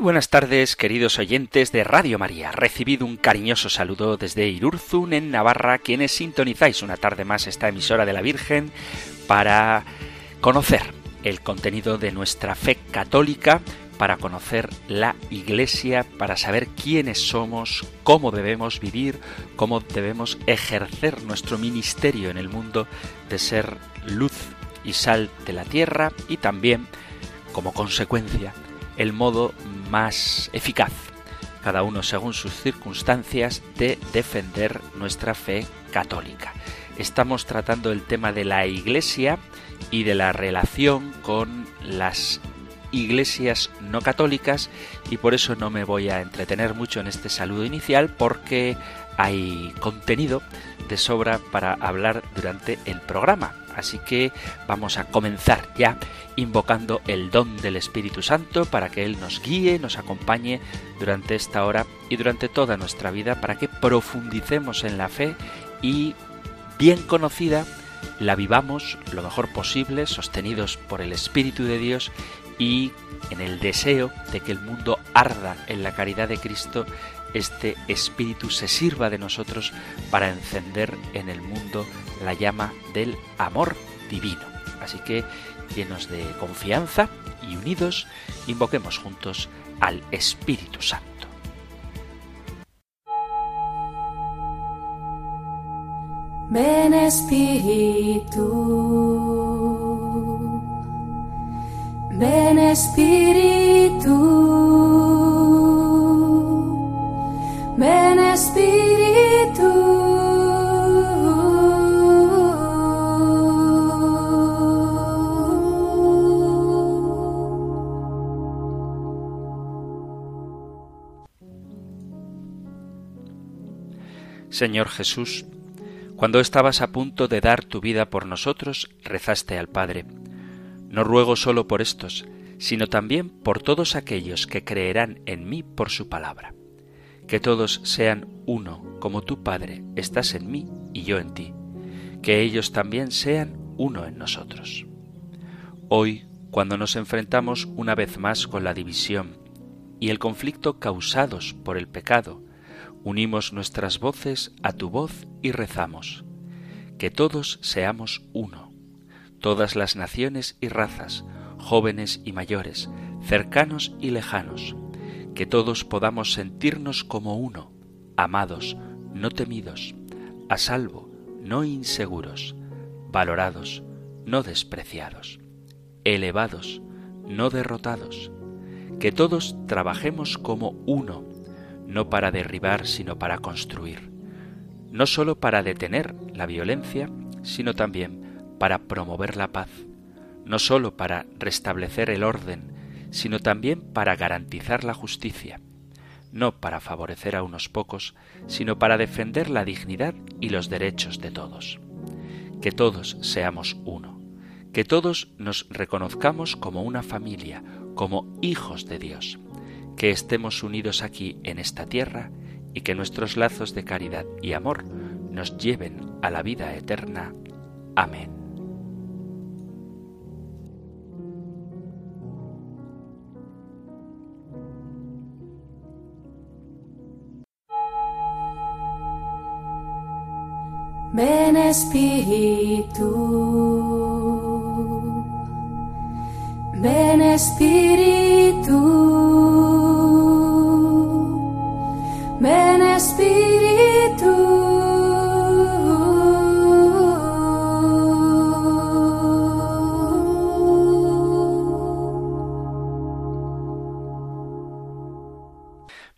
Buenas tardes, queridos oyentes de Radio María. Recibido un cariñoso saludo desde Irurzun, en Navarra, quienes sintonizáis una tarde más esta emisora de la Virgen para conocer el contenido de nuestra fe católica, para conocer la Iglesia, para saber quiénes somos, cómo debemos vivir, cómo debemos ejercer nuestro ministerio en el mundo de ser luz y sal de la tierra y también, como consecuencia, el modo más eficaz, cada uno según sus circunstancias, de defender nuestra fe católica. Estamos tratando el tema de la Iglesia y de la relación con las iglesias no católicas y por eso no me voy a entretener mucho en este saludo inicial porque hay contenido de sobra para hablar durante el programa. Así que vamos a comenzar ya invocando el don del Espíritu Santo para que Él nos guíe, nos acompañe durante esta hora y durante toda nuestra vida para que profundicemos en la fe y bien conocida la vivamos lo mejor posible, sostenidos por el Espíritu de Dios y en el deseo de que el mundo arda en la caridad de Cristo, este Espíritu se sirva de nosotros para encender en el mundo la llama del amor divino. Así que, llenos de confianza y unidos, invoquemos juntos al Espíritu Santo. Ven Espíritu, ven Espíritu, Señor Jesús, cuando estabas a punto de dar tu vida por nosotros, rezaste al Padre. No ruego solo por estos, sino también por todos aquellos que creerán en mí por su palabra. Que todos sean uno, como tu Padre estás en mí y yo en ti. Que ellos también sean uno en nosotros. Hoy, cuando nos enfrentamos una vez más con la división y el conflicto causados por el pecado, unimos nuestras voces a tu voz y rezamos. Que todos seamos uno, todas las naciones y razas, jóvenes y mayores, cercanos y lejanos, que todos podamos sentirnos como uno, amados, no temidos, a salvo, no inseguros, valorados, no despreciados, elevados, no derrotados, que todos trabajemos como uno, no para derribar, sino para construir, no sólo para detener la violencia, sino también para promover la paz, no sólo para restablecer el orden, sino también para garantizar la justicia, no para favorecer a unos pocos, sino para defender la dignidad y los derechos de todos. Que todos seamos uno, que todos nos reconozcamos como una familia, como hijos de Dios que estemos unidos aquí en esta tierra y que nuestros lazos de caridad y amor nos lleven a la vida eterna. Amén. Ven Espíritu, ven. Ven Espíritu.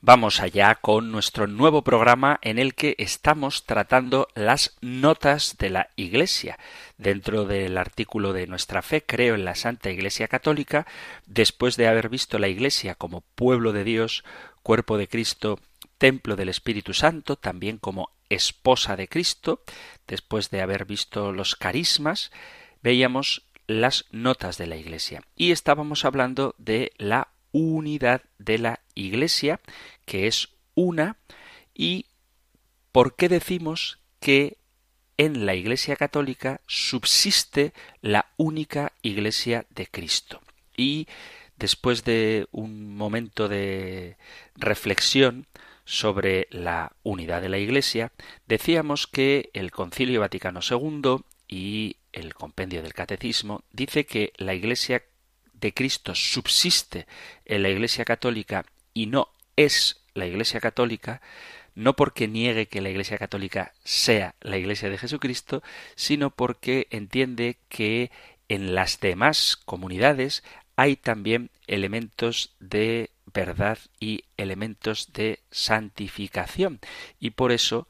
Vamos allá con nuestro nuevo programa en el que estamos tratando las notas de la Iglesia. Dentro del artículo de nuestra fe, creo en la Santa Iglesia Católica, después de haber visto la Iglesia como pueblo de Dios, cuerpo de Cristo, templo del Espíritu Santo, también como esposa de Cristo, después de haber visto los carismas, veíamos las notas de la Iglesia. Y estábamos hablando de la unidad de la Iglesia, que es una, y por qué decimos que en la Iglesia Católica subsiste la única Iglesia de Cristo. Y después de un momento de reflexión sobre la unidad de la Iglesia, decíamos que el Concilio Vaticano II y el Compendio del Catecismo dice que la Iglesia de Cristo subsiste en la Iglesia Católica y no es la Iglesia Católica, no porque niegue que la Iglesia Católica sea la Iglesia de Jesucristo, sino porque entiende que en las demás comunidades hay también elementos de verdad y elementos de santificación. Y por eso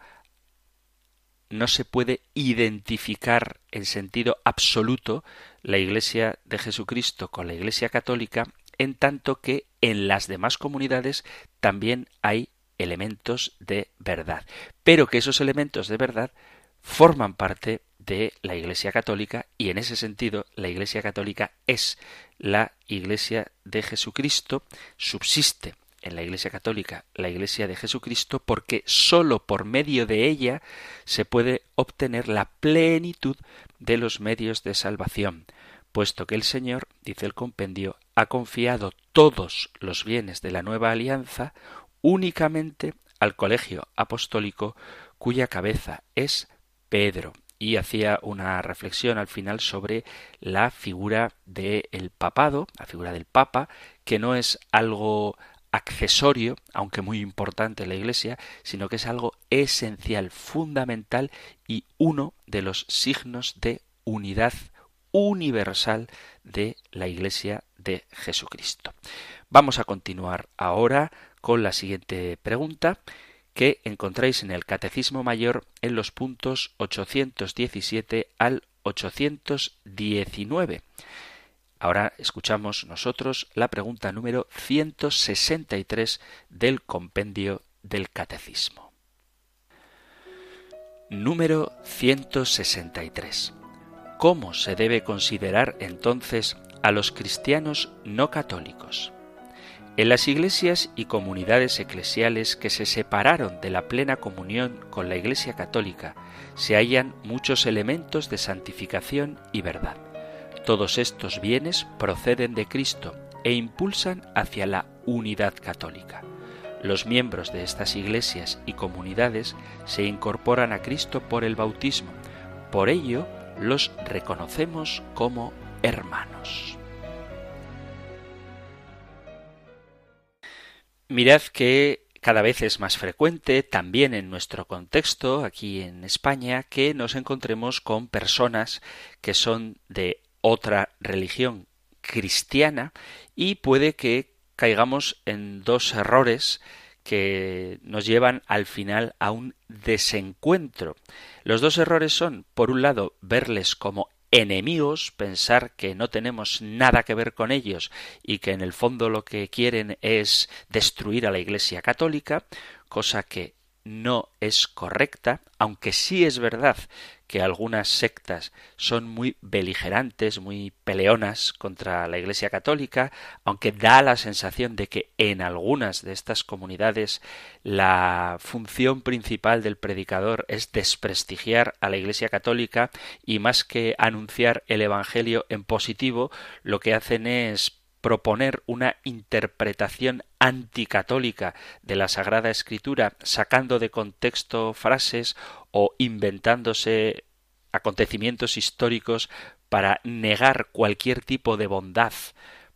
no se puede identificar en sentido absoluto la Iglesia de Jesucristo con la Iglesia católica, en tanto que en las demás comunidades también hay elementos de verdad, pero que esos elementos de verdad forman parte de la Iglesia Católica y en ese sentido la Iglesia Católica es la Iglesia de Jesucristo, subsiste en la Iglesia Católica la Iglesia de Jesucristo porque sólo por medio de ella se puede obtener la plenitud de los medios de salvación, puesto que el Señor, dice el compendio, ha confiado todos los bienes de la nueva alianza únicamente al colegio apostólico cuya cabeza es Pedro. Y hacía una reflexión al final sobre la figura del papado, la figura del papa, que no es algo accesorio, aunque muy importante en la Iglesia, sino que es algo esencial, fundamental y uno de los signos de unidad universal de la Iglesia de Jesucristo. Vamos a continuar ahora con la siguiente pregunta que encontráis en el Catecismo Mayor en los puntos 817 al 819. Ahora escuchamos nosotros la pregunta número 163 del compendio del Catecismo. Número 163. ¿Cómo se debe considerar entonces a los cristianos no católicos? En las iglesias y comunidades eclesiales que se separaron de la plena comunión con la Iglesia católica se hallan muchos elementos de santificación y verdad. Todos estos bienes proceden de Cristo e impulsan hacia la unidad católica. Los miembros de estas iglesias y comunidades se incorporan a Cristo por el bautismo. Por ello, los reconocemos como hermanos. Mirad que cada vez es más frecuente, también en nuestro contexto, aquí en España, que nos encontremos con personas que son de otra religión cristiana y puede que caigamos en dos errores que nos llevan al final a un desencuentro. Los dos errores son, por un lado, verles como enemigos, pensar que no tenemos nada que ver con ellos y que en el fondo lo que quieren es destruir a la Iglesia católica, cosa que no es correcta, aunque sí es verdad que algunas sectas son muy beligerantes, muy peleonas contra la Iglesia Católica, aunque da la sensación de que en algunas de estas comunidades la función principal del predicador es desprestigiar a la Iglesia Católica y más que anunciar el Evangelio en positivo, lo que hacen es proponer una interpretación anticatólica de la Sagrada Escritura, sacando de contexto frases o inventándose acontecimientos históricos para negar cualquier tipo de bondad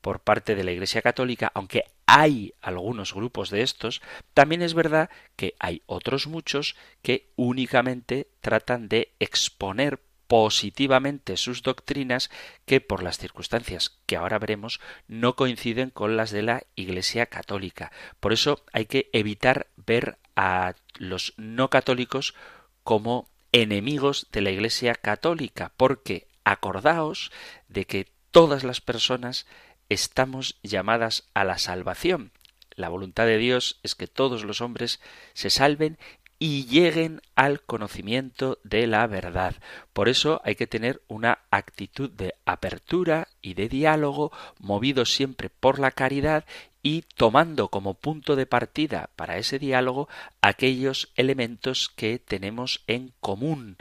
por parte de la Iglesia Católica, aunque hay algunos grupos de estos, también es verdad que hay otros muchos que únicamente tratan de exponer positivamente sus doctrinas que por las circunstancias que ahora veremos no coinciden con las de la Iglesia católica. Por eso hay que evitar ver a los no católicos como enemigos de la Iglesia católica, porque acordaos de que todas las personas estamos llamadas a la salvación. La voluntad de Dios es que todos los hombres se salven y lleguen al conocimiento de la verdad. Por eso hay que tener una actitud de apertura y de diálogo, movido siempre por la caridad y tomando como punto de partida para ese diálogo aquellos elementos que tenemos en común.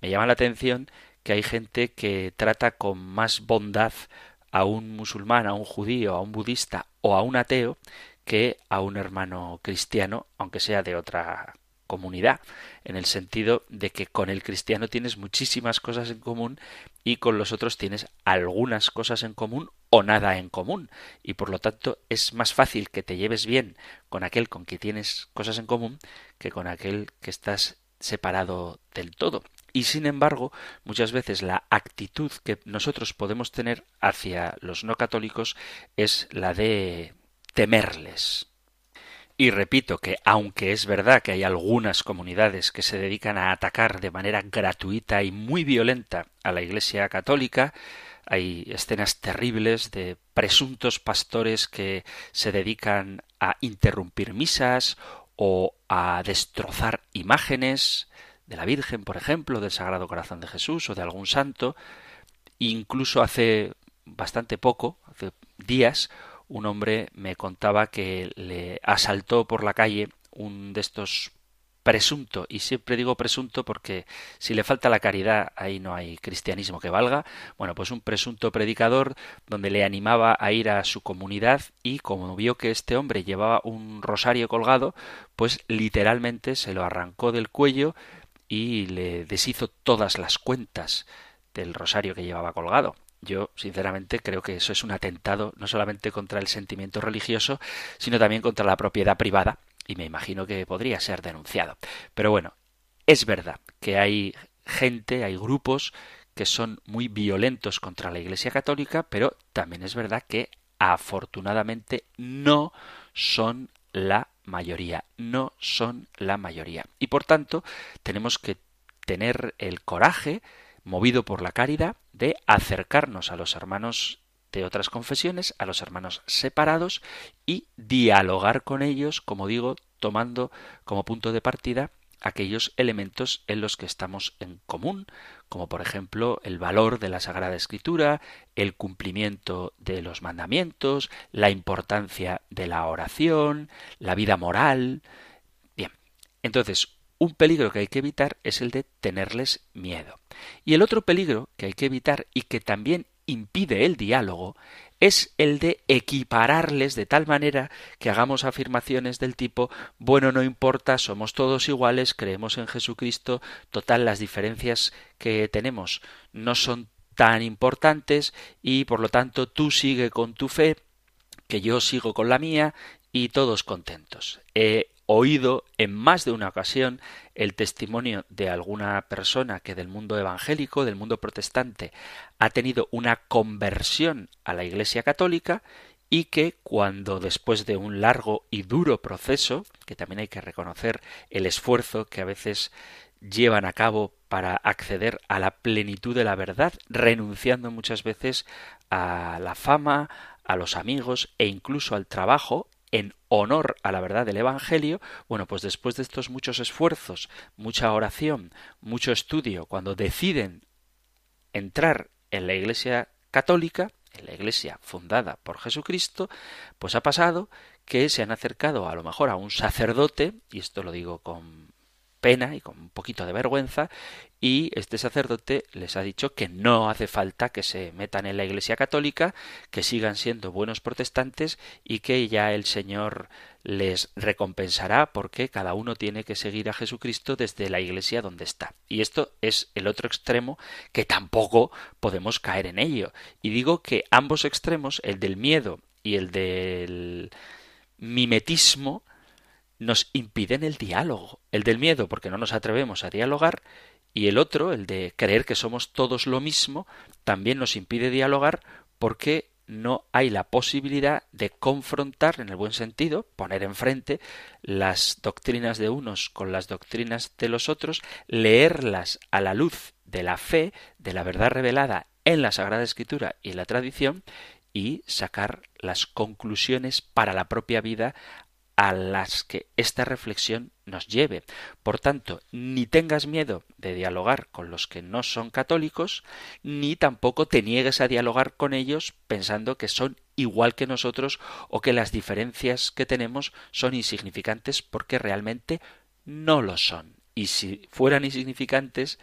Me llama la atención que hay gente que trata con más bondad a un musulmán, a un judío, a un budista o a un ateo que a un hermano cristiano, aunque sea de otra comunidad, en el sentido de que con el cristiano tienes muchísimas cosas en común y con los otros tienes algunas cosas en común o nada en común. Y por lo tanto es más fácil que te lleves bien con aquel con que tienes cosas en común que con aquel que estás separado del todo. Y sin embargo, muchas veces la actitud que nosotros podemos tener hacia los no católicos es la de temerles, y repito que aunque es verdad que hay algunas comunidades que se dedican a atacar de manera gratuita y muy violenta a la Iglesia católica, hay escenas terribles de presuntos pastores que se dedican a interrumpir misas o a destrozar imágenes de la Virgen, por ejemplo, del Sagrado Corazón de Jesús o de algún santo. Incluso hace bastante poco, hace días, un hombre me contaba que le asaltó por la calle un de estos presunto, y siempre digo presunto porque si le falta la caridad ahí no hay cristianismo que valga, bueno, pues un presunto predicador donde le animaba a ir a su comunidad y como vio que este hombre llevaba un rosario colgado, pues literalmente se lo arrancó del cuello y le deshizo todas las cuentas del rosario que llevaba colgado. Yo, sinceramente, creo que eso es un atentado no solamente contra el sentimiento religioso, sino también contra la propiedad privada, y me imagino que podría ser denunciado. Pero bueno, es verdad que hay gente, hay grupos que son muy violentos contra la Iglesia Católica, pero también es verdad que afortunadamente no son la mayoría, no son la mayoría. Y por tanto, tenemos que tener el coraje movido por la caridad, de acercarnos a los hermanos de otras confesiones, a los hermanos separados y dialogar con ellos, como digo, tomando como punto de partida aquellos elementos en los que estamos en común, como por ejemplo el valor de la Sagrada Escritura, el cumplimiento de los mandamientos, la importancia de la oración, la vida moral. Bien, entonces un peligro que hay que evitar es el de tenerles miedo. Y el otro peligro que hay que evitar y que también impide el diálogo es el de equipararles de tal manera que hagamos afirmaciones del tipo bueno, no importa, somos todos iguales, creemos en Jesucristo, total las diferencias que tenemos no son tan importantes y por lo tanto tú sigue con tu fe, que yo sigo con la mía y todos contentos. Eh, oído en más de una ocasión el testimonio de alguna persona que del mundo evangélico, del mundo protestante, ha tenido una conversión a la Iglesia católica y que cuando después de un largo y duro proceso, que también hay que reconocer el esfuerzo que a veces llevan a cabo para acceder a la plenitud de la verdad, renunciando muchas veces a la fama, a los amigos e incluso al trabajo, en honor a la verdad del Evangelio, bueno, pues después de estos muchos esfuerzos, mucha oración, mucho estudio, cuando deciden entrar en la Iglesia católica, en la Iglesia fundada por Jesucristo, pues ha pasado que se han acercado a lo mejor a un sacerdote, y esto lo digo con pena y con un poquito de vergüenza, y este sacerdote les ha dicho que no hace falta que se metan en la Iglesia católica, que sigan siendo buenos protestantes y que ya el Señor les recompensará porque cada uno tiene que seguir a Jesucristo desde la iglesia donde está. Y esto es el otro extremo que tampoco podemos caer en ello. Y digo que ambos extremos, el del miedo y el del mimetismo, nos impiden el diálogo. El del miedo porque no nos atrevemos a dialogar y el otro, el de creer que somos todos lo mismo, también nos impide dialogar porque no hay la posibilidad de confrontar, en el buen sentido, poner enfrente las doctrinas de unos con las doctrinas de los otros, leerlas a la luz de la fe, de la verdad revelada en la Sagrada Escritura y en la tradición, y sacar las conclusiones para la propia vida a las que esta reflexión nos lleve. Por tanto, ni tengas miedo de dialogar con los que no son católicos, ni tampoco te niegues a dialogar con ellos pensando que son igual que nosotros o que las diferencias que tenemos son insignificantes porque realmente no lo son. Y si fueran insignificantes,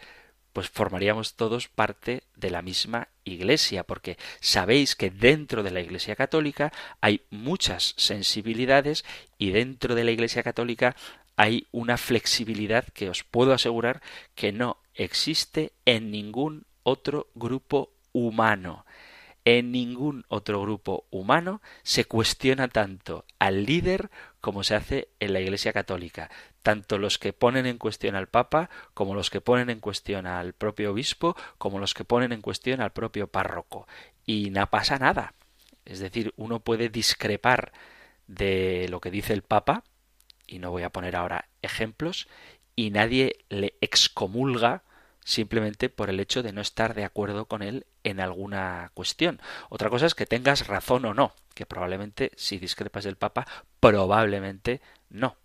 pues formaríamos todos parte de la misma Iglesia, porque sabéis que dentro de la Iglesia Católica hay muchas sensibilidades y dentro de la Iglesia Católica hay una flexibilidad que os puedo asegurar que no existe en ningún otro grupo humano. En ningún otro grupo humano se cuestiona tanto al líder como se hace en la Iglesia Católica tanto los que ponen en cuestión al Papa, como los que ponen en cuestión al propio obispo, como los que ponen en cuestión al propio párroco. Y no pasa nada. Es decir, uno puede discrepar de lo que dice el Papa, y no voy a poner ahora ejemplos, y nadie le excomulga simplemente por el hecho de no estar de acuerdo con él en alguna cuestión. Otra cosa es que tengas razón o no, que probablemente si discrepas del Papa, probablemente no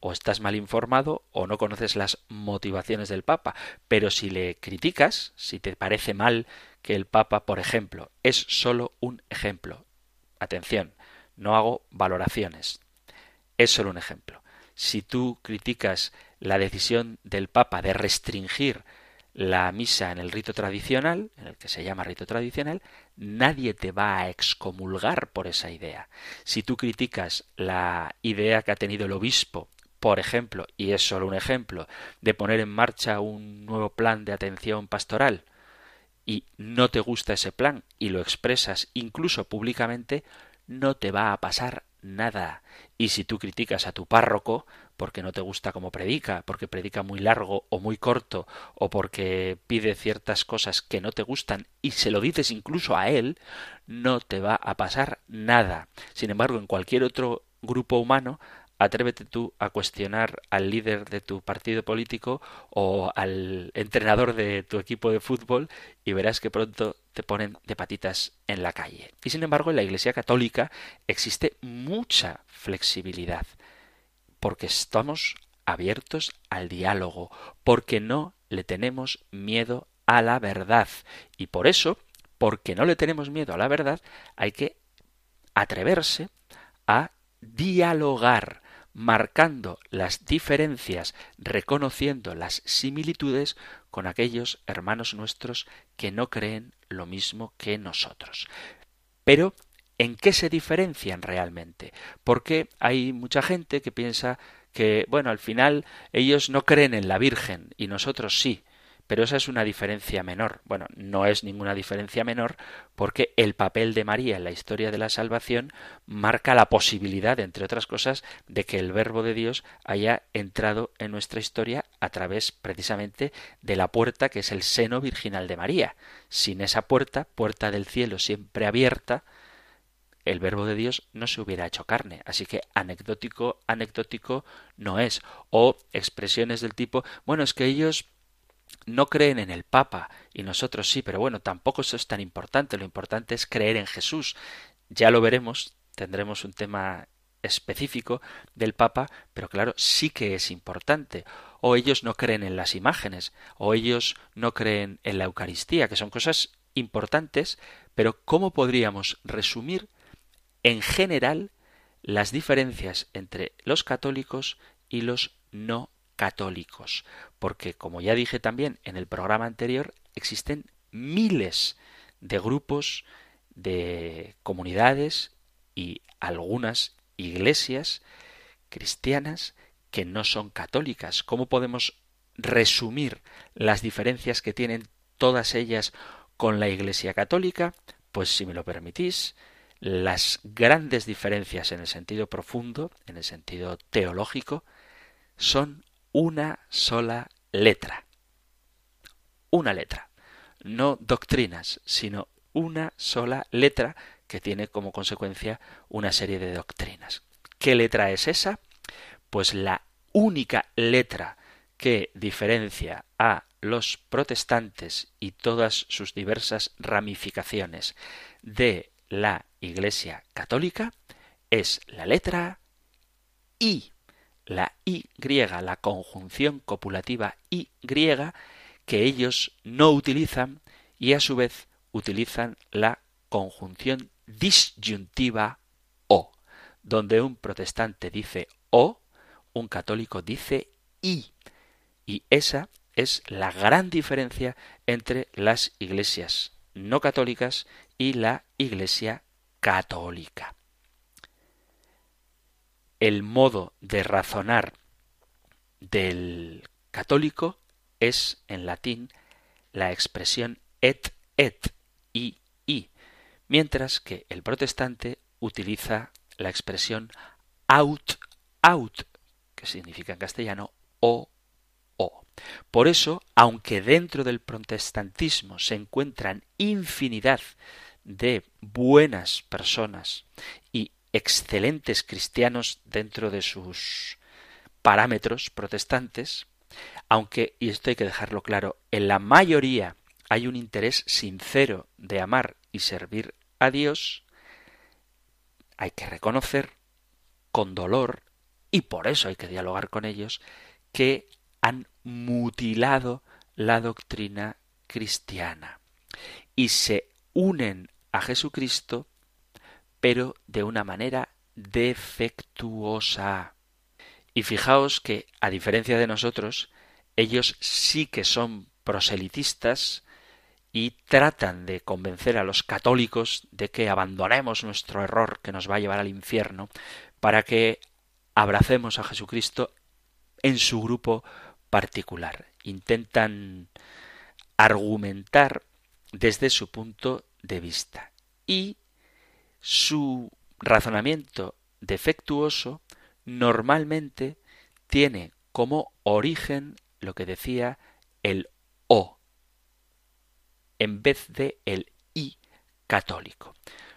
o estás mal informado o no conoces las motivaciones del Papa. Pero si le criticas, si te parece mal que el Papa, por ejemplo, es solo un ejemplo. Atención, no hago valoraciones. Es solo un ejemplo. Si tú criticas la decisión del Papa de restringir la misa en el rito tradicional, en el que se llama rito tradicional, nadie te va a excomulgar por esa idea. Si tú criticas la idea que ha tenido el obispo por ejemplo, y es solo un ejemplo, de poner en marcha un nuevo plan de atención pastoral y no te gusta ese plan y lo expresas incluso públicamente, no te va a pasar nada. Y si tú criticas a tu párroco porque no te gusta cómo predica, porque predica muy largo o muy corto, o porque pide ciertas cosas que no te gustan y se lo dices incluso a él, no te va a pasar nada. Sin embargo, en cualquier otro grupo humano atrévete tú a cuestionar al líder de tu partido político o al entrenador de tu equipo de fútbol y verás que pronto te ponen de patitas en la calle. Y sin embargo, en la Iglesia Católica existe mucha flexibilidad, porque estamos abiertos al diálogo, porque no le tenemos miedo a la verdad. Y por eso, porque no le tenemos miedo a la verdad, hay que atreverse a dialogar marcando las diferencias, reconociendo las similitudes con aquellos hermanos nuestros que no creen lo mismo que nosotros. Pero, ¿en qué se diferencian realmente? Porque hay mucha gente que piensa que, bueno, al final ellos no creen en la Virgen y nosotros sí pero esa es una diferencia menor. Bueno, no es ninguna diferencia menor porque el papel de María en la historia de la salvación marca la posibilidad, entre otras cosas, de que el Verbo de Dios haya entrado en nuestra historia a través precisamente de la puerta que es el seno virginal de María. Sin esa puerta, puerta del cielo siempre abierta, el verbo de Dios no se hubiera hecho carne. Así que anecdótico, anecdótico no es. O expresiones del tipo, bueno, es que ellos no creen en el Papa y nosotros sí, pero bueno, tampoco eso es tan importante. Lo importante es creer en Jesús. Ya lo veremos, tendremos un tema específico del Papa, pero claro, sí que es importante. O ellos no creen en las imágenes, o ellos no creen en la Eucaristía, que son cosas importantes, pero ¿cómo podríamos resumir en general las diferencias entre los católicos y los no católicos, porque como ya dije también en el programa anterior, existen miles de grupos, de comunidades y algunas iglesias cristianas que no son católicas. ¿Cómo podemos resumir las diferencias que tienen todas ellas con la Iglesia católica? Pues si me lo permitís, las grandes diferencias en el sentido profundo, en el sentido teológico, son una sola letra. Una letra. No doctrinas, sino una sola letra que tiene como consecuencia una serie de doctrinas. ¿Qué letra es esa? Pues la única letra que diferencia a los protestantes y todas sus diversas ramificaciones de la Iglesia Católica es la letra I, la I griega, la conjunción copulativa griega que ellos no utilizan y a su vez utilizan la conjunción disyuntiva O, donde un protestante dice O, un católico dice I. Y esa es la gran diferencia entre las iglesias no católicas y la iglesia católica. El modo de razonar del católico es en latín la expresión et et i i, mientras que el protestante utiliza la expresión out out, que significa en castellano o o. Por eso, aunque dentro del protestantismo se encuentran infinidad de buenas personas y excelentes cristianos dentro de sus parámetros protestantes, aunque, y esto hay que dejarlo claro, en la mayoría hay un interés sincero de amar y servir a Dios, hay que reconocer con dolor, y por eso hay que dialogar con ellos, que han mutilado la doctrina cristiana y se unen a Jesucristo, pero de una manera defectuosa. Y fijaos que, a diferencia de nosotros, ellos sí que son proselitistas y tratan de convencer a los católicos de que abandonemos nuestro error que nos va a llevar al infierno para que abracemos a Jesucristo en su grupo particular. Intentan argumentar desde su punto de vista. Y su razonamiento defectuoso normalmente tiene como origen lo que decía el O, en vez de el I católico.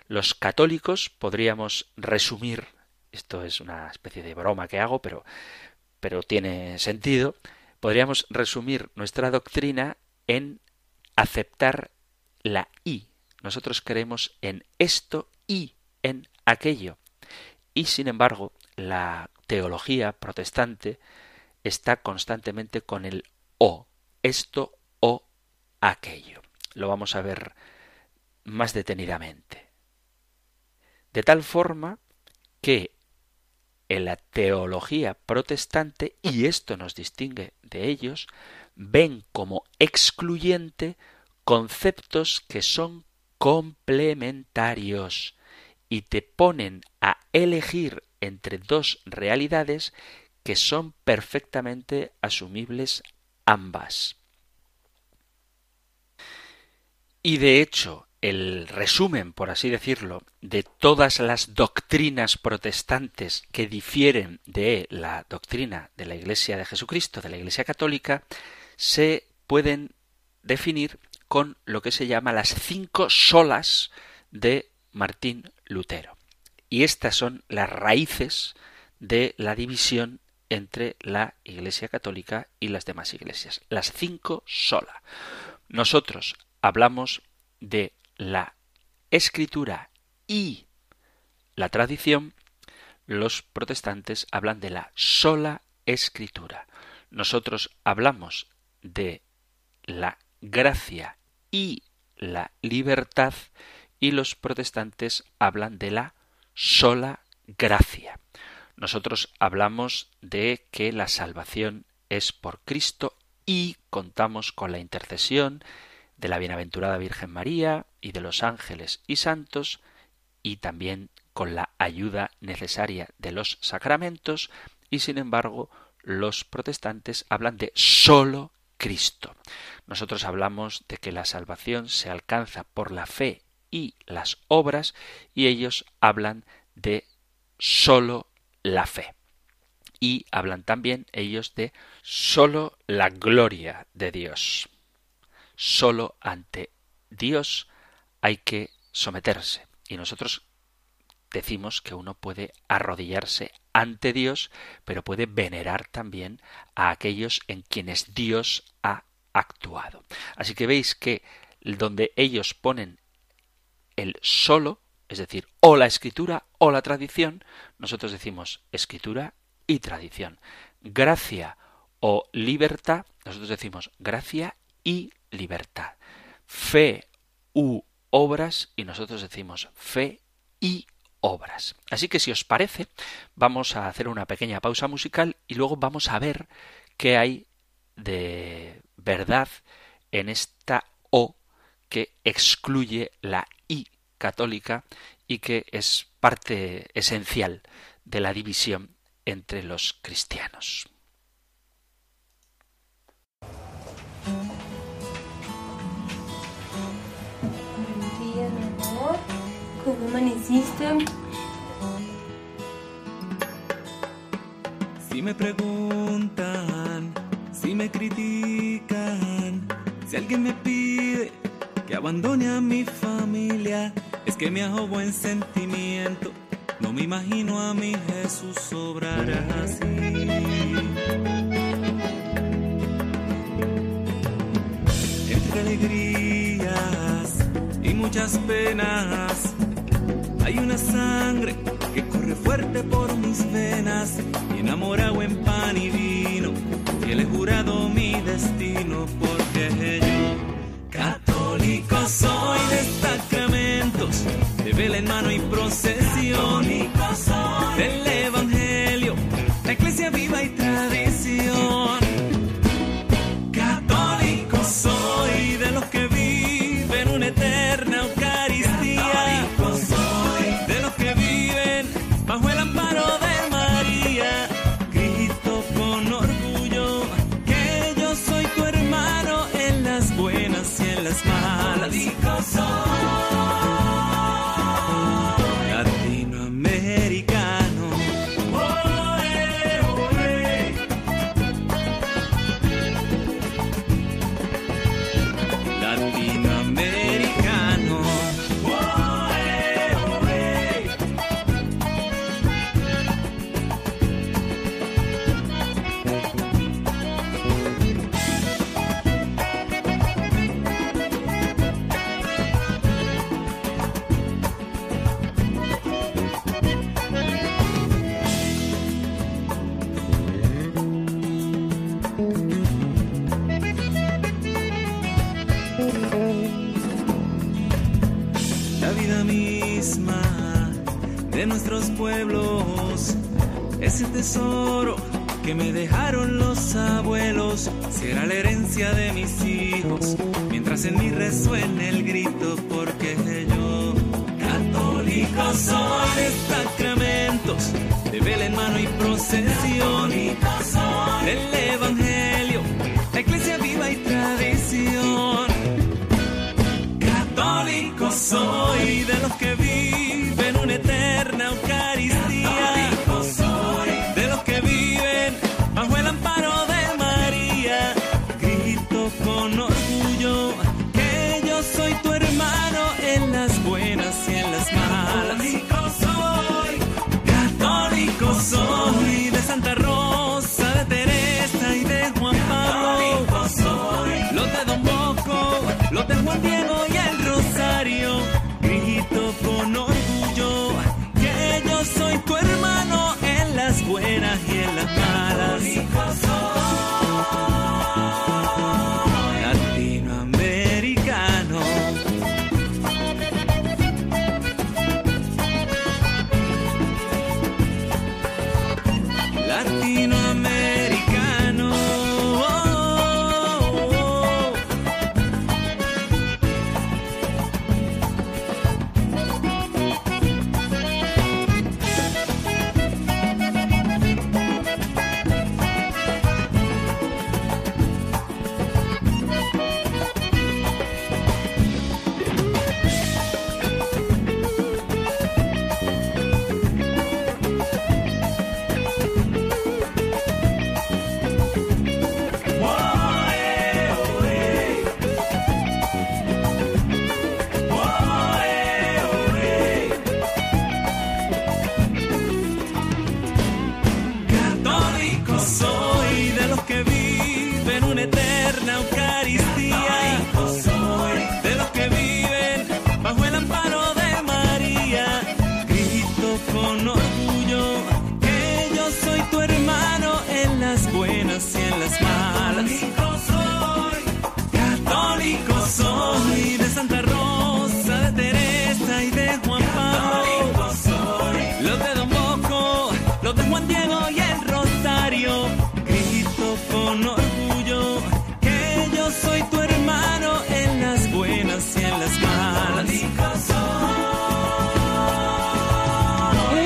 Los católicos podríamos resumir, esto es una especie de broma que hago, pero, pero tiene sentido, podríamos resumir nuestra doctrina en aceptar la I. Nosotros creemos en esto y en aquello. Y sin embargo, la teología protestante está constantemente con el o, esto o aquello. Lo vamos a ver más detenidamente. De tal forma que en la teología protestante, y esto nos distingue de ellos, ven como excluyente conceptos que son complementarios y te ponen a elegir entre dos realidades que son perfectamente asumibles ambas. Y de hecho, el resumen, por así decirlo, de todas las doctrinas protestantes que difieren de la doctrina de la Iglesia de Jesucristo, de la Iglesia católica, se pueden definir con lo que se llama las cinco solas de Martín Lutero. Y estas son las raíces de la división entre la Iglesia Católica y las demás iglesias. Las cinco sola. Nosotros hablamos de la escritura y la tradición, los protestantes hablan de la sola escritura. Nosotros hablamos de la gracia y la libertad y los protestantes hablan de la sola gracia. Nosotros hablamos de que la salvación es por Cristo y contamos con la intercesión de la bienaventurada Virgen María y de los ángeles y santos y también con la ayuda necesaria de los sacramentos y sin embargo los protestantes hablan de solo Cristo. Nosotros hablamos de que la salvación se alcanza por la fe y las obras y ellos hablan de solo la fe. Y hablan también ellos de solo la gloria de Dios. Solo ante Dios hay que someterse. Y nosotros decimos que uno puede arrodillarse ante Dios, pero puede venerar también a aquellos en quienes Dios ha actuado. Así que veis que donde ellos ponen el solo, es decir, o la escritura o la tradición, nosotros decimos escritura y tradición. Gracia o libertad, nosotros decimos gracia y libertad. Fe u obras y nosotros decimos fe y obras. Así que si os parece, vamos a hacer una pequeña pausa musical y luego vamos a ver qué hay de verdad en esta O que excluye la I católica y que es parte esencial de la división entre los cristianos. Buenos días, mi amor. ¿Cómo amaneciste? Si me preguntan, me critican, si alguien me pide que abandone a mi familia, es que me hago buen sentimiento. No me imagino a mi Jesús obrar así. Entre alegrías y muchas penas, hay una sangre que corre fuerte por mis venas enamorado en pan y vino. Y he jurado mi destino porque yo, católico soy de sacramentos, de vela en mano y procesión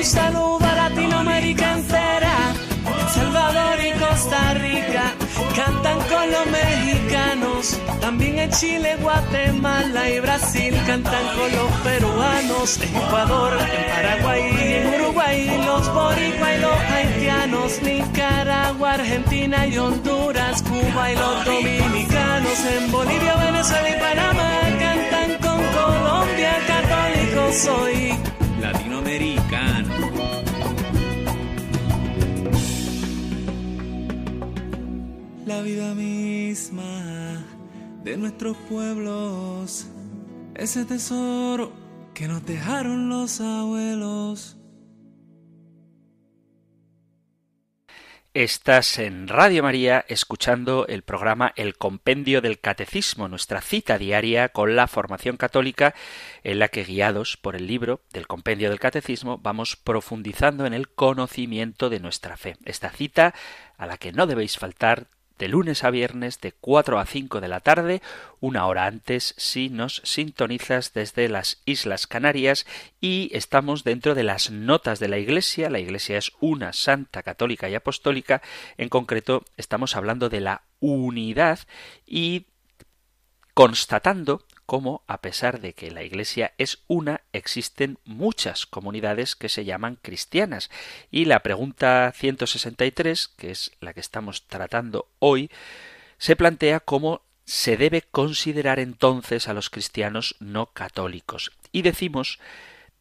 saluda a Latinoamérica entera. El Salvador y Costa Rica cantan con los mexicanos. También en Chile, Guatemala y Brasil cantan con los peruanos. En Ecuador, en Paraguay y en Uruguay, los boricuas y los haitianos. Nicaragua, Argentina y Honduras, Cuba y los dominicanos. En Bolivia, Venezuela y Panamá cantan con Colombia, católico soy latinoamericano. La vida misma de nuestros pueblos, ese tesoro que nos dejaron los abuelos. Estás en Radio María escuchando el programa El Compendio del Catecismo, nuestra cita diaria con la formación católica en la que guiados por el libro del Compendio del Catecismo vamos profundizando en el conocimiento de nuestra fe. Esta cita a la que no debéis faltar de lunes a viernes de 4 a 5 de la tarde, una hora antes si nos sintonizas desde las Islas Canarias y estamos dentro de las notas de la Iglesia. La Iglesia es una santa católica y apostólica. En concreto, estamos hablando de la unidad y constatando cómo, a pesar de que la Iglesia es una, existen muchas comunidades que se llaman cristianas. Y la pregunta 163, que es la que estamos tratando hoy, se plantea cómo se debe considerar entonces a los cristianos no católicos. Y decimos,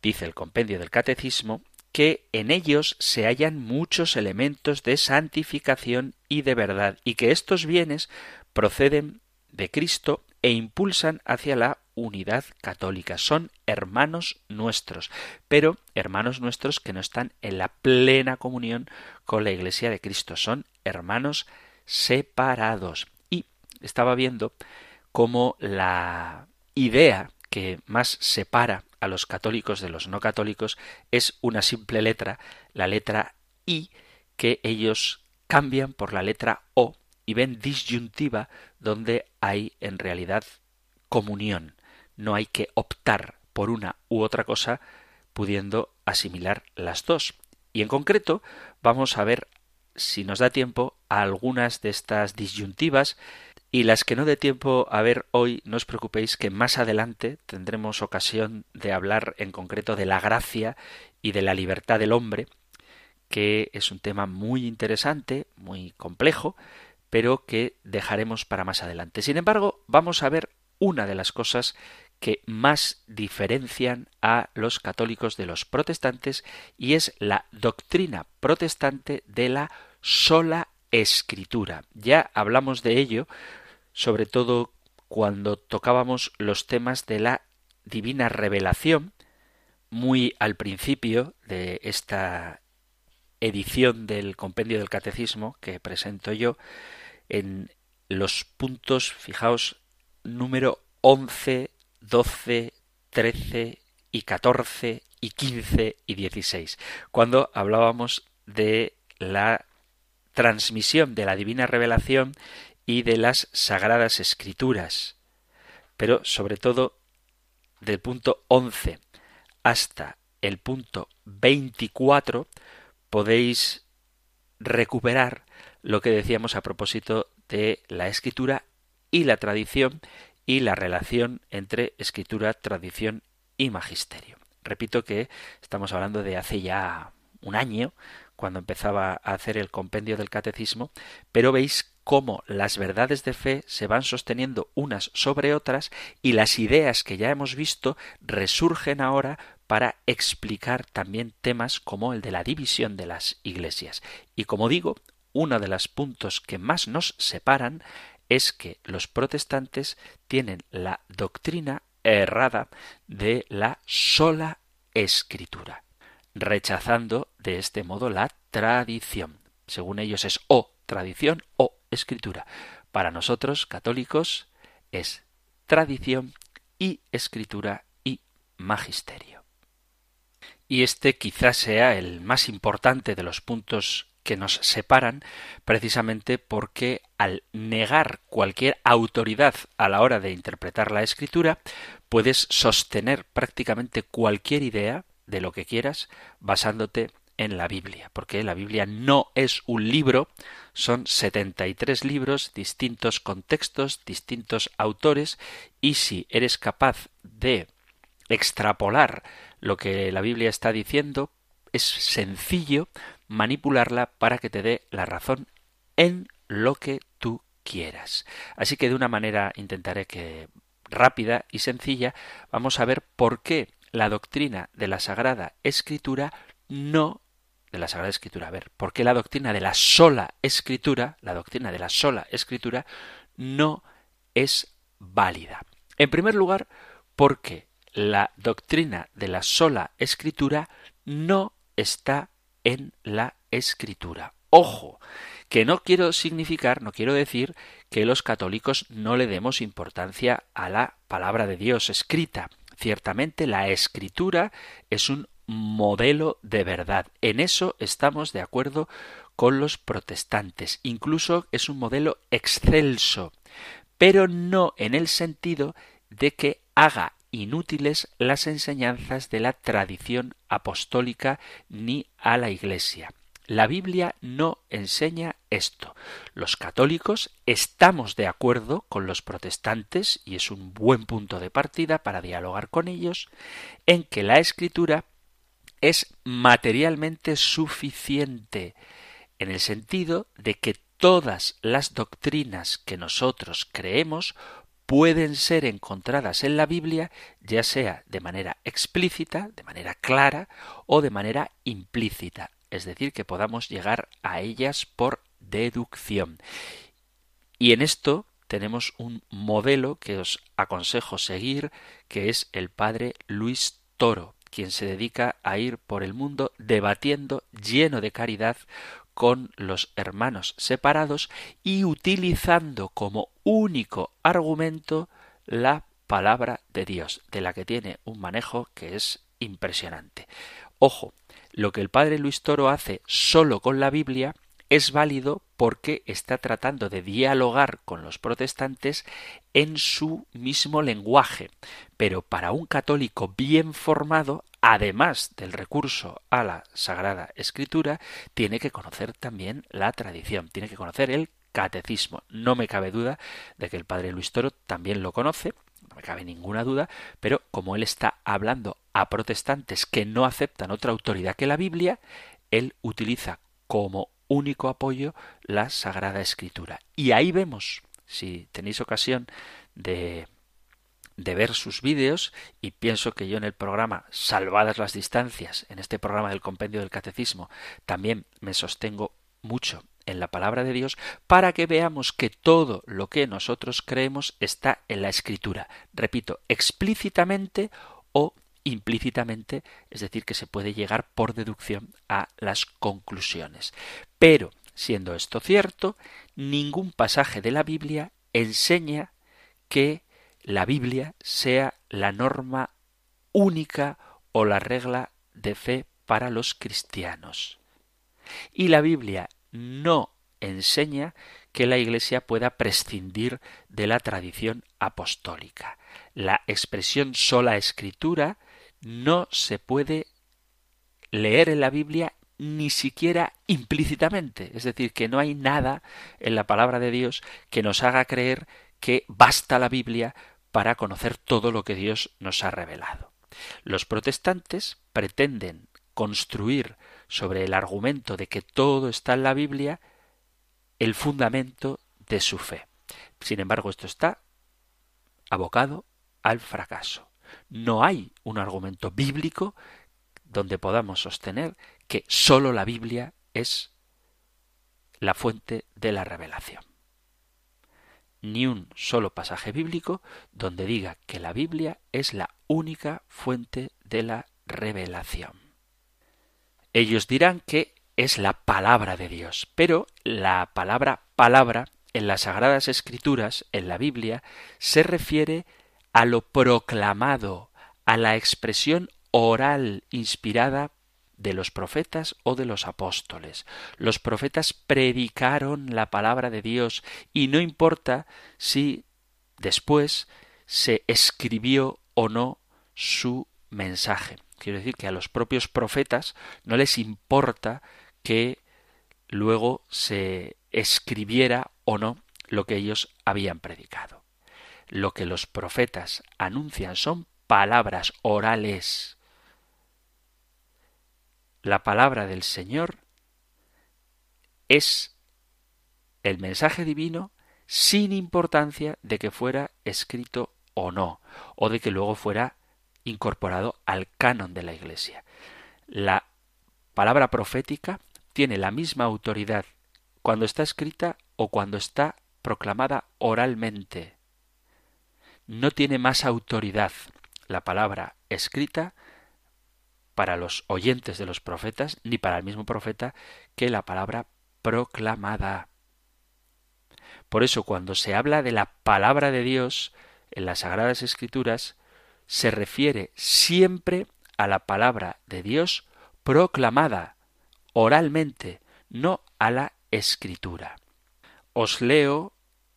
dice el compendio del Catecismo, que en ellos se hallan muchos elementos de santificación y de verdad, y que estos bienes proceden de Cristo e impulsan hacia la unidad católica. Son hermanos nuestros, pero hermanos nuestros que no están en la plena comunión con la Iglesia de Cristo. Son hermanos separados. Y estaba viendo cómo la idea que más separa a los católicos de los no católicos es una simple letra, la letra I, que ellos cambian por la letra O y ven disyuntiva donde hay en realidad comunión. No hay que optar por una u otra cosa pudiendo asimilar las dos. Y en concreto vamos a ver, si nos da tiempo, a algunas de estas disyuntivas y las que no dé tiempo a ver hoy, no os preocupéis que más adelante tendremos ocasión de hablar en concreto de la gracia y de la libertad del hombre, que es un tema muy interesante, muy complejo, pero que dejaremos para más adelante. Sin embargo, vamos a ver una de las cosas que más diferencian a los católicos de los protestantes y es la doctrina protestante de la sola escritura. Ya hablamos de ello, sobre todo cuando tocábamos los temas de la divina revelación, muy al principio de esta edición del compendio del catecismo que presento yo, en los puntos, fijaos, número 11, 12, 13 y 14 y 15 y 16, cuando hablábamos de la transmisión de la divina revelación y de las sagradas escrituras, pero sobre todo del punto 11 hasta el punto 24 podéis recuperar lo que decíamos a propósito de la escritura y la tradición y la relación entre escritura, tradición y magisterio. Repito que estamos hablando de hace ya un año, cuando empezaba a hacer el compendio del catecismo, pero veis cómo las verdades de fe se van sosteniendo unas sobre otras y las ideas que ya hemos visto resurgen ahora para explicar también temas como el de la división de las iglesias. Y como digo, uno de los puntos que más nos separan es que los protestantes tienen la doctrina errada de la sola escritura, rechazando de este modo la tradición. Según ellos es o tradición o escritura. Para nosotros, católicos, es tradición y escritura y magisterio. Y este quizás sea el más importante de los puntos que nos separan precisamente porque al negar cualquier autoridad a la hora de interpretar la escritura, puedes sostener prácticamente cualquier idea de lo que quieras basándote en la Biblia, porque la Biblia no es un libro, son 73 libros, distintos contextos, distintos autores, y si eres capaz de extrapolar lo que la Biblia está diciendo, es sencillo manipularla para que te dé la razón en lo que tú quieras. Así que de una manera intentaré que rápida y sencilla vamos a ver por qué la doctrina de la Sagrada Escritura no de la Sagrada Escritura, a ver, por qué la doctrina de la sola Escritura, la doctrina de la sola Escritura no es válida. En primer lugar, porque la doctrina de la sola Escritura no está en la Escritura. Ojo, que no quiero significar, no quiero decir que los católicos no le demos importancia a la palabra de Dios escrita. Ciertamente la escritura es un modelo de verdad. En eso estamos de acuerdo con los protestantes. Incluso es un modelo excelso, pero no en el sentido de que haga inútiles las enseñanzas de la tradición apostólica ni a la Iglesia. La Biblia no enseña esto. Los católicos estamos de acuerdo con los protestantes, y es un buen punto de partida para dialogar con ellos, en que la escritura es materialmente suficiente, en el sentido de que todas las doctrinas que nosotros creemos pueden ser encontradas en la Biblia, ya sea de manera explícita, de manera clara, o de manera implícita es decir, que podamos llegar a ellas por deducción. Y en esto tenemos un modelo que os aconsejo seguir, que es el padre Luis Toro, quien se dedica a ir por el mundo debatiendo lleno de caridad con los hermanos separados y utilizando como único argumento la palabra de Dios, de la que tiene un manejo que es impresionante. Ojo, lo que el padre Luis Toro hace solo con la Biblia es válido porque está tratando de dialogar con los protestantes en su mismo lenguaje. Pero para un católico bien formado, además del recurso a la Sagrada Escritura, tiene que conocer también la tradición, tiene que conocer el catecismo. No me cabe duda de que el padre Luis Toro también lo conoce, no me cabe ninguna duda, pero como él está hablando a protestantes que no aceptan otra autoridad que la Biblia, él utiliza como único apoyo la Sagrada Escritura. Y ahí vemos, si tenéis ocasión de de ver sus vídeos y pienso que yo en el programa Salvadas las Distancias, en este programa del Compendio del Catecismo, también me sostengo mucho en la palabra de Dios para que veamos que todo lo que nosotros creemos está en la escritura. Repito, explícitamente o implícitamente, es decir, que se puede llegar por deducción a las conclusiones. Pero, siendo esto cierto, ningún pasaje de la Biblia enseña que la Biblia sea la norma única o la regla de fe para los cristianos. Y la Biblia no enseña que la Iglesia pueda prescindir de la tradición apostólica. La expresión sola escritura no se puede leer en la Biblia ni siquiera implícitamente. Es decir, que no hay nada en la palabra de Dios que nos haga creer que basta la Biblia para conocer todo lo que Dios nos ha revelado. Los protestantes pretenden construir sobre el argumento de que todo está en la Biblia el fundamento de su fe. Sin embargo, esto está abocado al fracaso. No hay un argumento bíblico donde podamos sostener que sólo la Biblia es la fuente de la revelación. Ni un solo pasaje bíblico donde diga que la Biblia es la única fuente de la revelación. Ellos dirán que es la palabra de Dios, pero la palabra palabra en las Sagradas Escrituras, en la Biblia, se refiere a lo proclamado, a la expresión oral inspirada de los profetas o de los apóstoles. Los profetas predicaron la palabra de Dios y no importa si después se escribió o no su mensaje. Quiero decir que a los propios profetas no les importa que luego se escribiera o no lo que ellos habían predicado. Lo que los profetas anuncian son palabras orales. La palabra del Señor es el mensaje divino sin importancia de que fuera escrito o no, o de que luego fuera incorporado al canon de la Iglesia. La palabra profética tiene la misma autoridad cuando está escrita o cuando está proclamada oralmente. No tiene más autoridad la palabra escrita para los oyentes de los profetas, ni para el mismo profeta, que la palabra proclamada. Por eso cuando se habla de la palabra de Dios en las Sagradas Escrituras, se refiere siempre a la palabra de Dios proclamada oralmente, no a la escritura. Os leo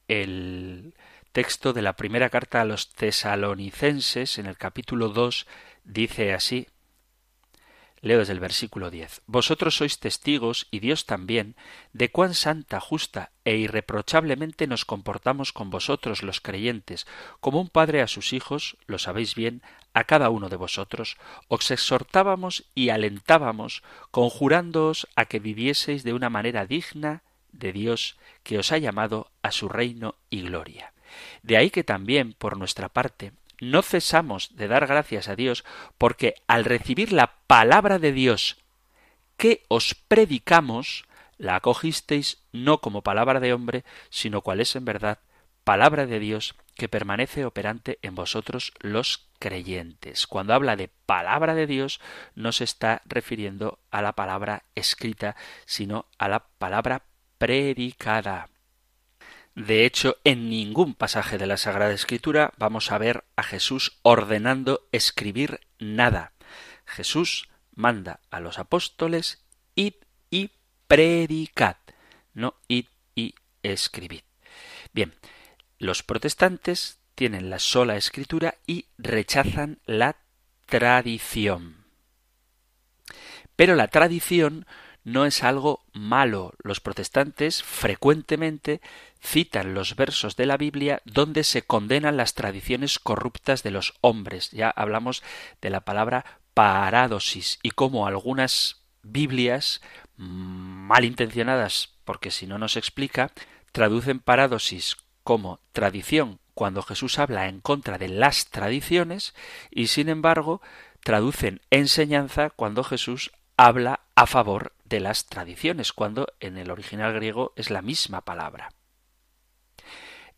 el texto de la primera carta a los tesalonicenses en el capítulo 2 dice así Leo desde el versículo 10. Vosotros sois testigos, y Dios también, de cuán santa, justa e irreprochablemente nos comportamos con vosotros los creyentes, como un padre a sus hijos, lo sabéis bien, a cada uno de vosotros, os exhortábamos y alentábamos, conjurándoos a que vivieseis de una manera digna de Dios, que os ha llamado a su reino y gloria. De ahí que también, por nuestra parte, no cesamos de dar gracias a Dios porque al recibir la palabra de Dios que os predicamos, la acogisteis no como palabra de hombre, sino cual es en verdad palabra de Dios que permanece operante en vosotros los creyentes. Cuando habla de palabra de Dios, no se está refiriendo a la palabra escrita, sino a la palabra predicada. De hecho, en ningún pasaje de la Sagrada Escritura vamos a ver a Jesús ordenando escribir nada. Jesús manda a los apóstoles id y predicad, no id y escribid. Bien, los protestantes tienen la sola escritura y rechazan la tradición. Pero la tradición no es algo malo. Los protestantes frecuentemente citan los versos de la Biblia donde se condenan las tradiciones corruptas de los hombres. Ya hablamos de la palabra paradosis y cómo algunas Biblias malintencionadas, porque si no nos explica, traducen paradosis como tradición cuando Jesús habla en contra de las tradiciones y sin embargo traducen enseñanza cuando Jesús habla a favor de las tradiciones, cuando en el original griego es la misma palabra.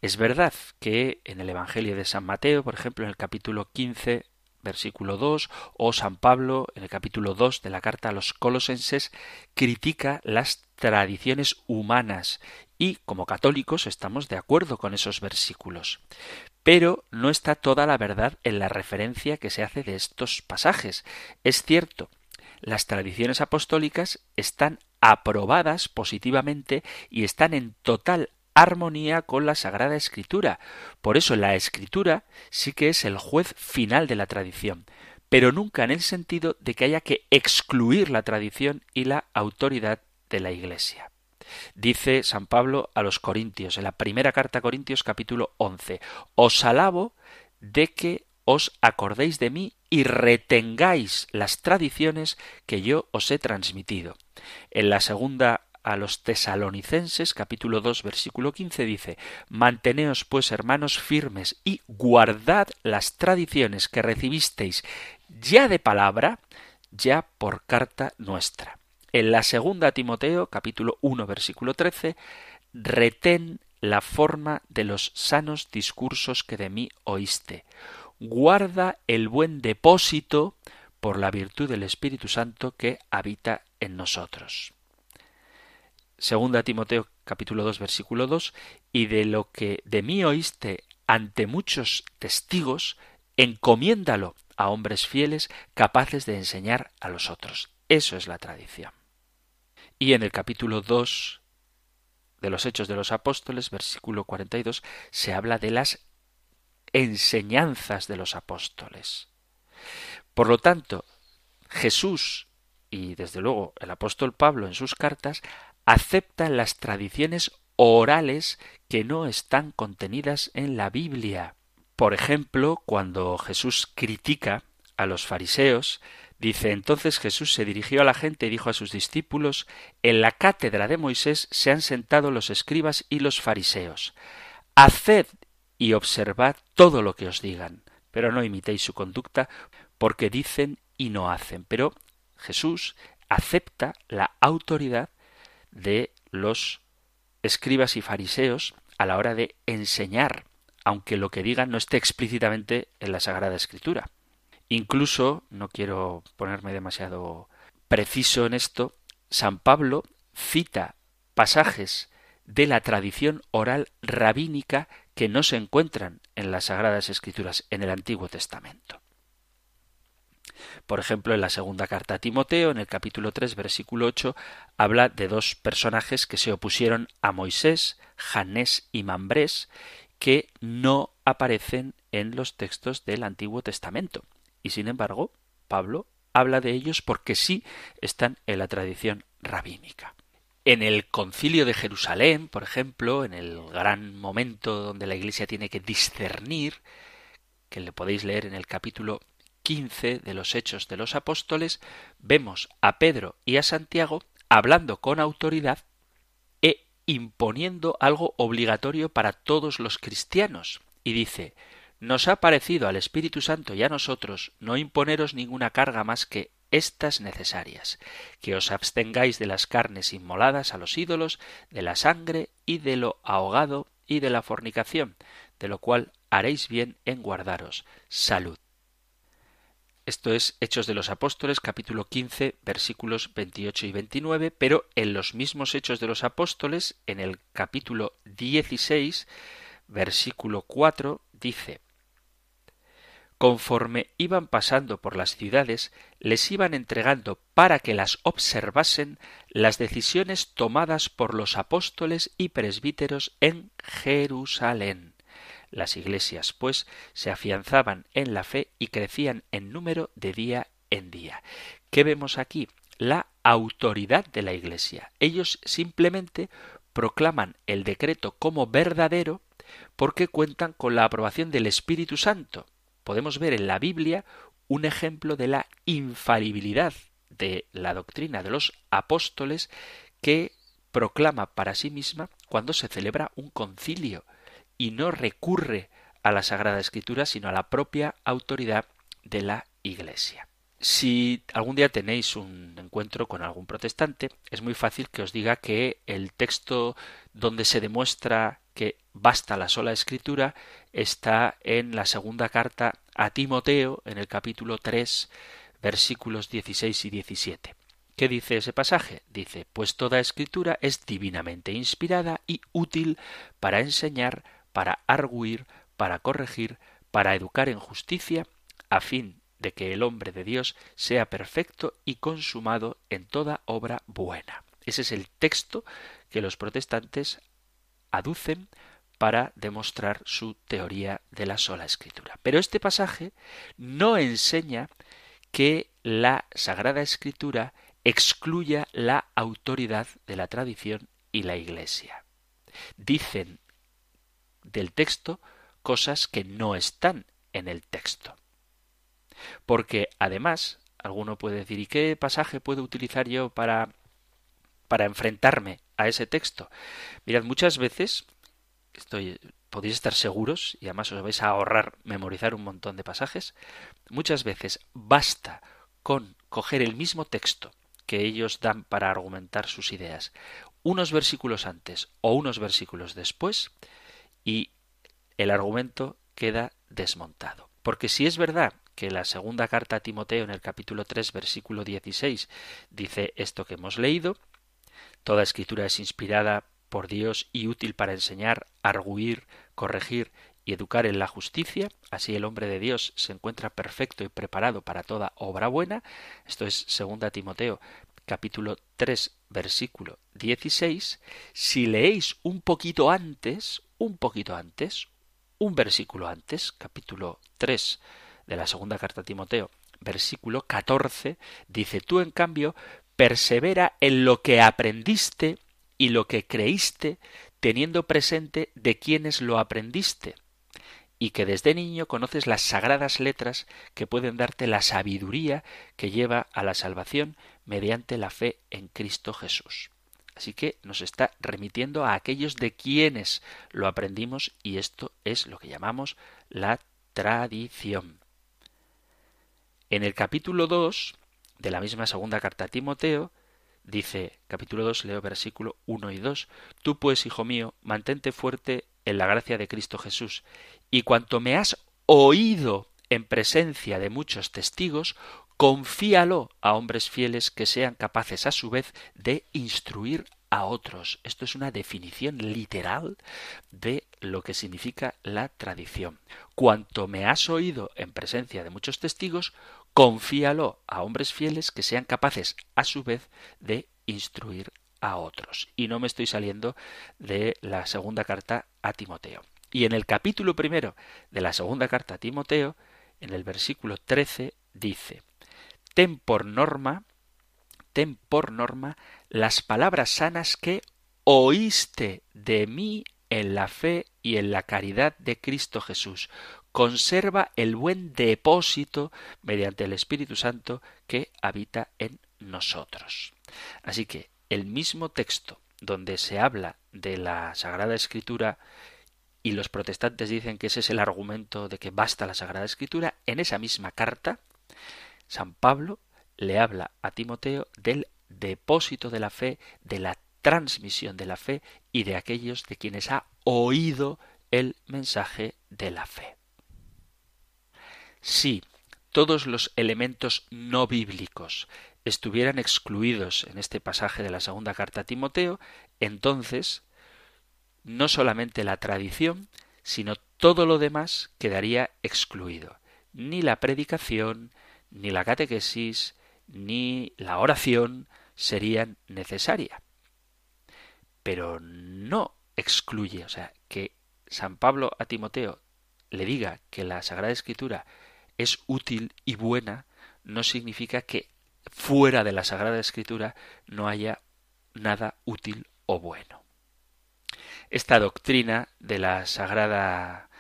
Es verdad que en el Evangelio de San Mateo, por ejemplo, en el capítulo 15, versículo 2, o San Pablo, en el capítulo 2 de la carta a los colosenses, critica las tradiciones humanas y como católicos estamos de acuerdo con esos versículos. Pero no está toda la verdad en la referencia que se hace de estos pasajes. Es cierto las tradiciones apostólicas están aprobadas positivamente y están en total armonía con la Sagrada Escritura. Por eso la Escritura sí que es el juez final de la tradición, pero nunca en el sentido de que haya que excluir la tradición y la autoridad de la Iglesia. Dice San Pablo a los Corintios, en la primera carta a Corintios capítulo 11, Os alabo de que os acordéis de mí y retengáis las tradiciones que yo os he transmitido. En la segunda a los tesalonicenses capítulo 2 versículo 15 dice Manteneos pues hermanos firmes y guardad las tradiciones que recibisteis ya de palabra, ya por carta nuestra. En la segunda Timoteo capítulo 1 versículo 13 retén la forma de los sanos discursos que de mí oíste guarda el buen depósito por la virtud del Espíritu Santo que habita en nosotros. Segunda Timoteo capítulo 2 versículo 2 y de lo que de mí oíste ante muchos testigos, encomiéndalo a hombres fieles capaces de enseñar a los otros. Eso es la tradición. Y en el capítulo 2 de los Hechos de los Apóstoles, versículo 42, se habla de las enseñanzas de los apóstoles. Por lo tanto, Jesús y desde luego el apóstol Pablo en sus cartas aceptan las tradiciones orales que no están contenidas en la Biblia. Por ejemplo, cuando Jesús critica a los fariseos, dice entonces Jesús se dirigió a la gente y dijo a sus discípulos En la cátedra de Moisés se han sentado los escribas y los fariseos. Haced y observad todo lo que os digan, pero no imitéis su conducta, porque dicen y no hacen. Pero Jesús acepta la autoridad de los escribas y fariseos a la hora de enseñar, aunque lo que digan no esté explícitamente en la Sagrada Escritura. Incluso, no quiero ponerme demasiado preciso en esto, San Pablo cita pasajes de la tradición oral rabínica que no se encuentran en las Sagradas Escrituras en el Antiguo Testamento. Por ejemplo, en la segunda carta a Timoteo, en el capítulo 3, versículo 8, habla de dos personajes que se opusieron a Moisés, Janés y Mambrés, que no aparecen en los textos del Antiguo Testamento. Y sin embargo, Pablo habla de ellos porque sí están en la tradición rabínica. En el concilio de Jerusalén, por ejemplo, en el gran momento donde la Iglesia tiene que discernir, que le podéis leer en el capítulo 15 de los Hechos de los Apóstoles, vemos a Pedro y a Santiago hablando con autoridad e imponiendo algo obligatorio para todos los cristianos. Y dice, nos ha parecido al Espíritu Santo y a nosotros no imponeros ninguna carga más que estas necesarias, que os abstengáis de las carnes inmoladas a los ídolos, de la sangre y de lo ahogado y de la fornicación, de lo cual haréis bien en guardaros. Salud. Esto es Hechos de los Apóstoles, capítulo 15, versículos 28 y 29, pero en los mismos Hechos de los Apóstoles, en el capítulo 16, versículo 4, dice conforme iban pasando por las ciudades, les iban entregando para que las observasen las decisiones tomadas por los apóstoles y presbíteros en Jerusalén. Las iglesias, pues, se afianzaban en la fe y crecían en número de día en día. ¿Qué vemos aquí? La autoridad de la iglesia. Ellos simplemente proclaman el decreto como verdadero porque cuentan con la aprobación del Espíritu Santo podemos ver en la Biblia un ejemplo de la infalibilidad de la doctrina de los apóstoles que proclama para sí misma cuando se celebra un concilio y no recurre a la Sagrada Escritura sino a la propia autoridad de la Iglesia. Si algún día tenéis un encuentro con algún protestante, es muy fácil que os diga que el texto donde se demuestra que basta la sola escritura está en la segunda carta a Timoteo, en el capítulo 3, versículos 16 y 17. ¿Qué dice ese pasaje? Dice, pues toda escritura es divinamente inspirada y útil para enseñar, para arguir, para corregir, para educar en justicia, a fin de que el hombre de Dios sea perfecto y consumado en toda obra buena. Ese es el texto que los protestantes aducen para demostrar su teoría de la sola escritura. Pero este pasaje no enseña que la Sagrada Escritura excluya la autoridad de la tradición y la Iglesia. Dicen del texto cosas que no están en el texto. Porque además, alguno puede decir, ¿y qué pasaje puedo utilizar yo para para enfrentarme a ese texto? Mirad, muchas veces estoy podéis estar seguros y además os vais a ahorrar memorizar un montón de pasajes. Muchas veces basta con coger el mismo texto que ellos dan para argumentar sus ideas, unos versículos antes o unos versículos después, y el argumento queda desmontado. Porque si es verdad que la segunda carta a Timoteo en el capítulo 3 versículo 16 dice esto que hemos leído, toda escritura es inspirada por Dios y útil para enseñar, arguir, corregir y educar en la justicia, así el hombre de Dios se encuentra perfecto y preparado para toda obra buena. Esto es segunda Timoteo capítulo 3 versículo 16. Si leéis un poquito antes, un poquito antes, un versículo antes, capítulo 3 de la segunda carta a Timoteo, versículo 14, dice, tú en cambio, persevera en lo que aprendiste y lo que creíste, teniendo presente de quienes lo aprendiste, y que desde niño conoces las sagradas letras que pueden darte la sabiduría que lleva a la salvación mediante la fe en Cristo Jesús. Así que nos está remitiendo a aquellos de quienes lo aprendimos y esto es lo que llamamos la tradición. En el capítulo 2 de la misma segunda carta a Timoteo, dice, capítulo 2, leo versículo 1 y 2, Tú pues, hijo mío, mantente fuerte en la gracia de Cristo Jesús, y cuanto me has oído en presencia de muchos testigos, confíalo a hombres fieles que sean capaces a su vez de instruir a otros. Esto es una definición literal de lo que significa la tradición. Cuanto me has oído en presencia de muchos testigos, confíalo a hombres fieles que sean capaces a su vez de instruir a otros. Y no me estoy saliendo de la segunda carta a Timoteo. Y en el capítulo primero de la segunda carta a Timoteo, en el versículo 13, dice, Ten por norma, ten por norma las palabras sanas que oíste de mí en la fe y en la caridad de Cristo Jesús. Conserva el buen depósito mediante el Espíritu Santo que habita en nosotros. Así que el mismo texto donde se habla de la Sagrada Escritura y los protestantes dicen que ese es el argumento de que basta la Sagrada Escritura, en esa misma carta, San Pablo le habla a Timoteo del depósito de la fe, de la transmisión de la fe y de aquellos de quienes ha oído el mensaje de la fe. Si todos los elementos no bíblicos estuvieran excluidos en este pasaje de la segunda carta a Timoteo, entonces no solamente la tradición, sino todo lo demás quedaría excluido. Ni la predicación, ni la catequesis, ni la oración serían necesarias. Pero no excluye, o sea, que San Pablo a Timoteo le diga que la Sagrada Escritura es útil y buena, no significa que fuera de la Sagrada Escritura no haya nada útil o bueno. Esta doctrina de la Sagrada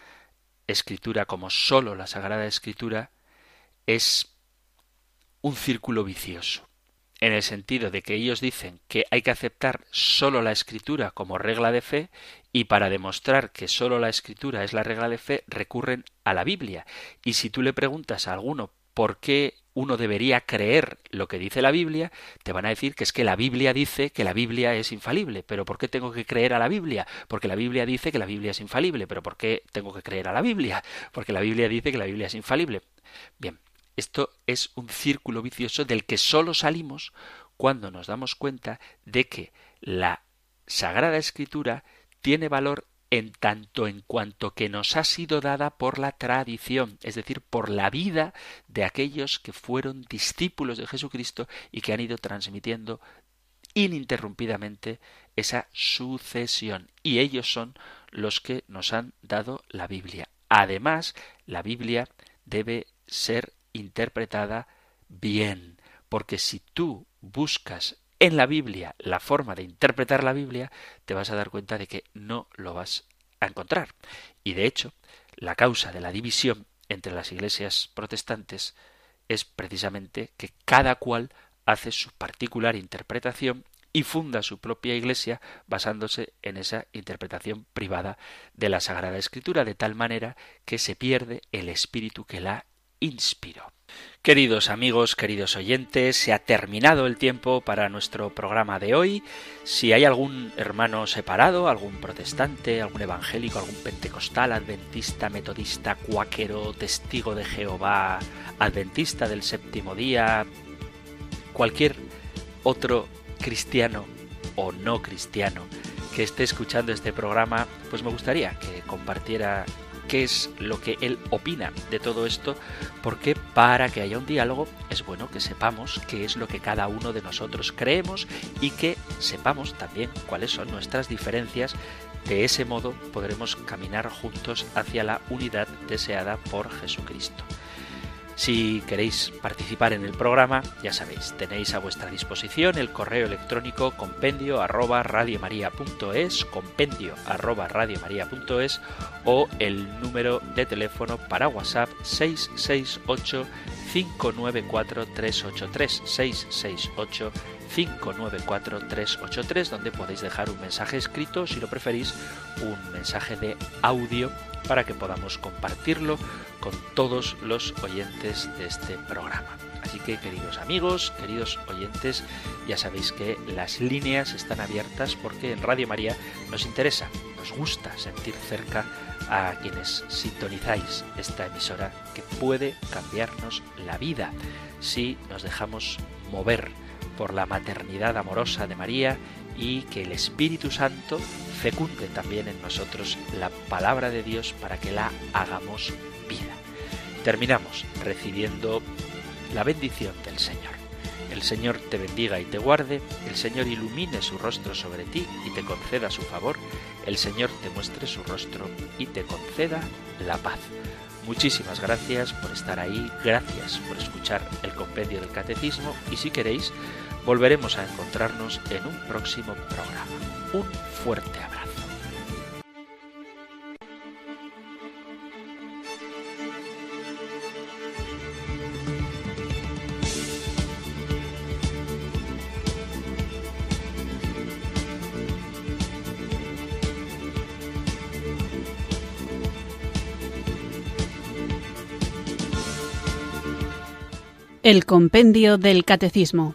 Escritura como sólo la Sagrada Escritura es un círculo vicioso, en el sentido de que ellos dicen que hay que aceptar sólo la escritura como regla de fe y para demostrar que sólo la escritura es la regla de fe recurren a la Biblia. Y si tú le preguntas a alguno por qué uno debería creer lo que dice la Biblia, te van a decir que es que la Biblia dice que la Biblia es infalible. Pero ¿por qué tengo que creer a la Biblia? Porque la Biblia dice que la Biblia es infalible. Pero ¿por qué tengo que creer a la Biblia? Porque la Biblia dice que la Biblia es infalible. Bien, esto es un círculo vicioso del que solo salimos cuando nos damos cuenta de que la Sagrada Escritura tiene valor en tanto en cuanto que nos ha sido dada por la tradición, es decir, por la vida de aquellos que fueron discípulos de Jesucristo y que han ido transmitiendo ininterrumpidamente esa sucesión. Y ellos son los que nos han dado la Biblia. Además, la Biblia debe ser interpretada bien, porque si tú buscas en la Biblia la forma de interpretar la Biblia, te vas a dar cuenta de que no lo vas a encontrar. Y de hecho, la causa de la división entre las iglesias protestantes es precisamente que cada cual hace su particular interpretación y funda su propia iglesia basándose en esa interpretación privada de la Sagrada Escritura, de tal manera que se pierde el espíritu que la inspiró. Queridos amigos, queridos oyentes, se ha terminado el tiempo para nuestro programa de hoy. Si hay algún hermano separado, algún protestante, algún evangélico, algún pentecostal, adventista, metodista, cuáquero, testigo de Jehová, adventista del séptimo día, cualquier otro cristiano o no cristiano que esté escuchando este programa, pues me gustaría que compartiera qué es lo que él opina de todo esto, porque para que haya un diálogo es bueno que sepamos qué es lo que cada uno de nosotros creemos y que sepamos también cuáles son nuestras diferencias. De ese modo podremos caminar juntos hacia la unidad deseada por Jesucristo. Si queréis participar en el programa, ya sabéis, tenéis a vuestra disposición el correo electrónico compendio arroba radiomaria.es, compendio arroba radiomaria.es o el número de teléfono para WhatsApp 668 594 383 668 594 383 donde podéis dejar un mensaje escrito, si lo preferís, un mensaje de audio para que podamos compartirlo con todos los oyentes de este programa. Así que queridos amigos, queridos oyentes, ya sabéis que las líneas están abiertas porque en Radio María nos interesa, nos gusta sentir cerca a quienes sintonizáis esta emisora que puede cambiarnos la vida si nos dejamos mover por la maternidad amorosa de María y que el Espíritu Santo fecunde también en nosotros la palabra de Dios para que la hagamos vida. Terminamos recibiendo la bendición del Señor. El Señor te bendiga y te guarde, el Señor ilumine su rostro sobre ti y te conceda su favor, el Señor te muestre su rostro y te conceda la paz. Muchísimas gracias por estar ahí, gracias por escuchar el compendio del catecismo y si queréis, volveremos a encontrarnos en un próximo programa. Un fuerte abrazo. El Compendio del Catecismo.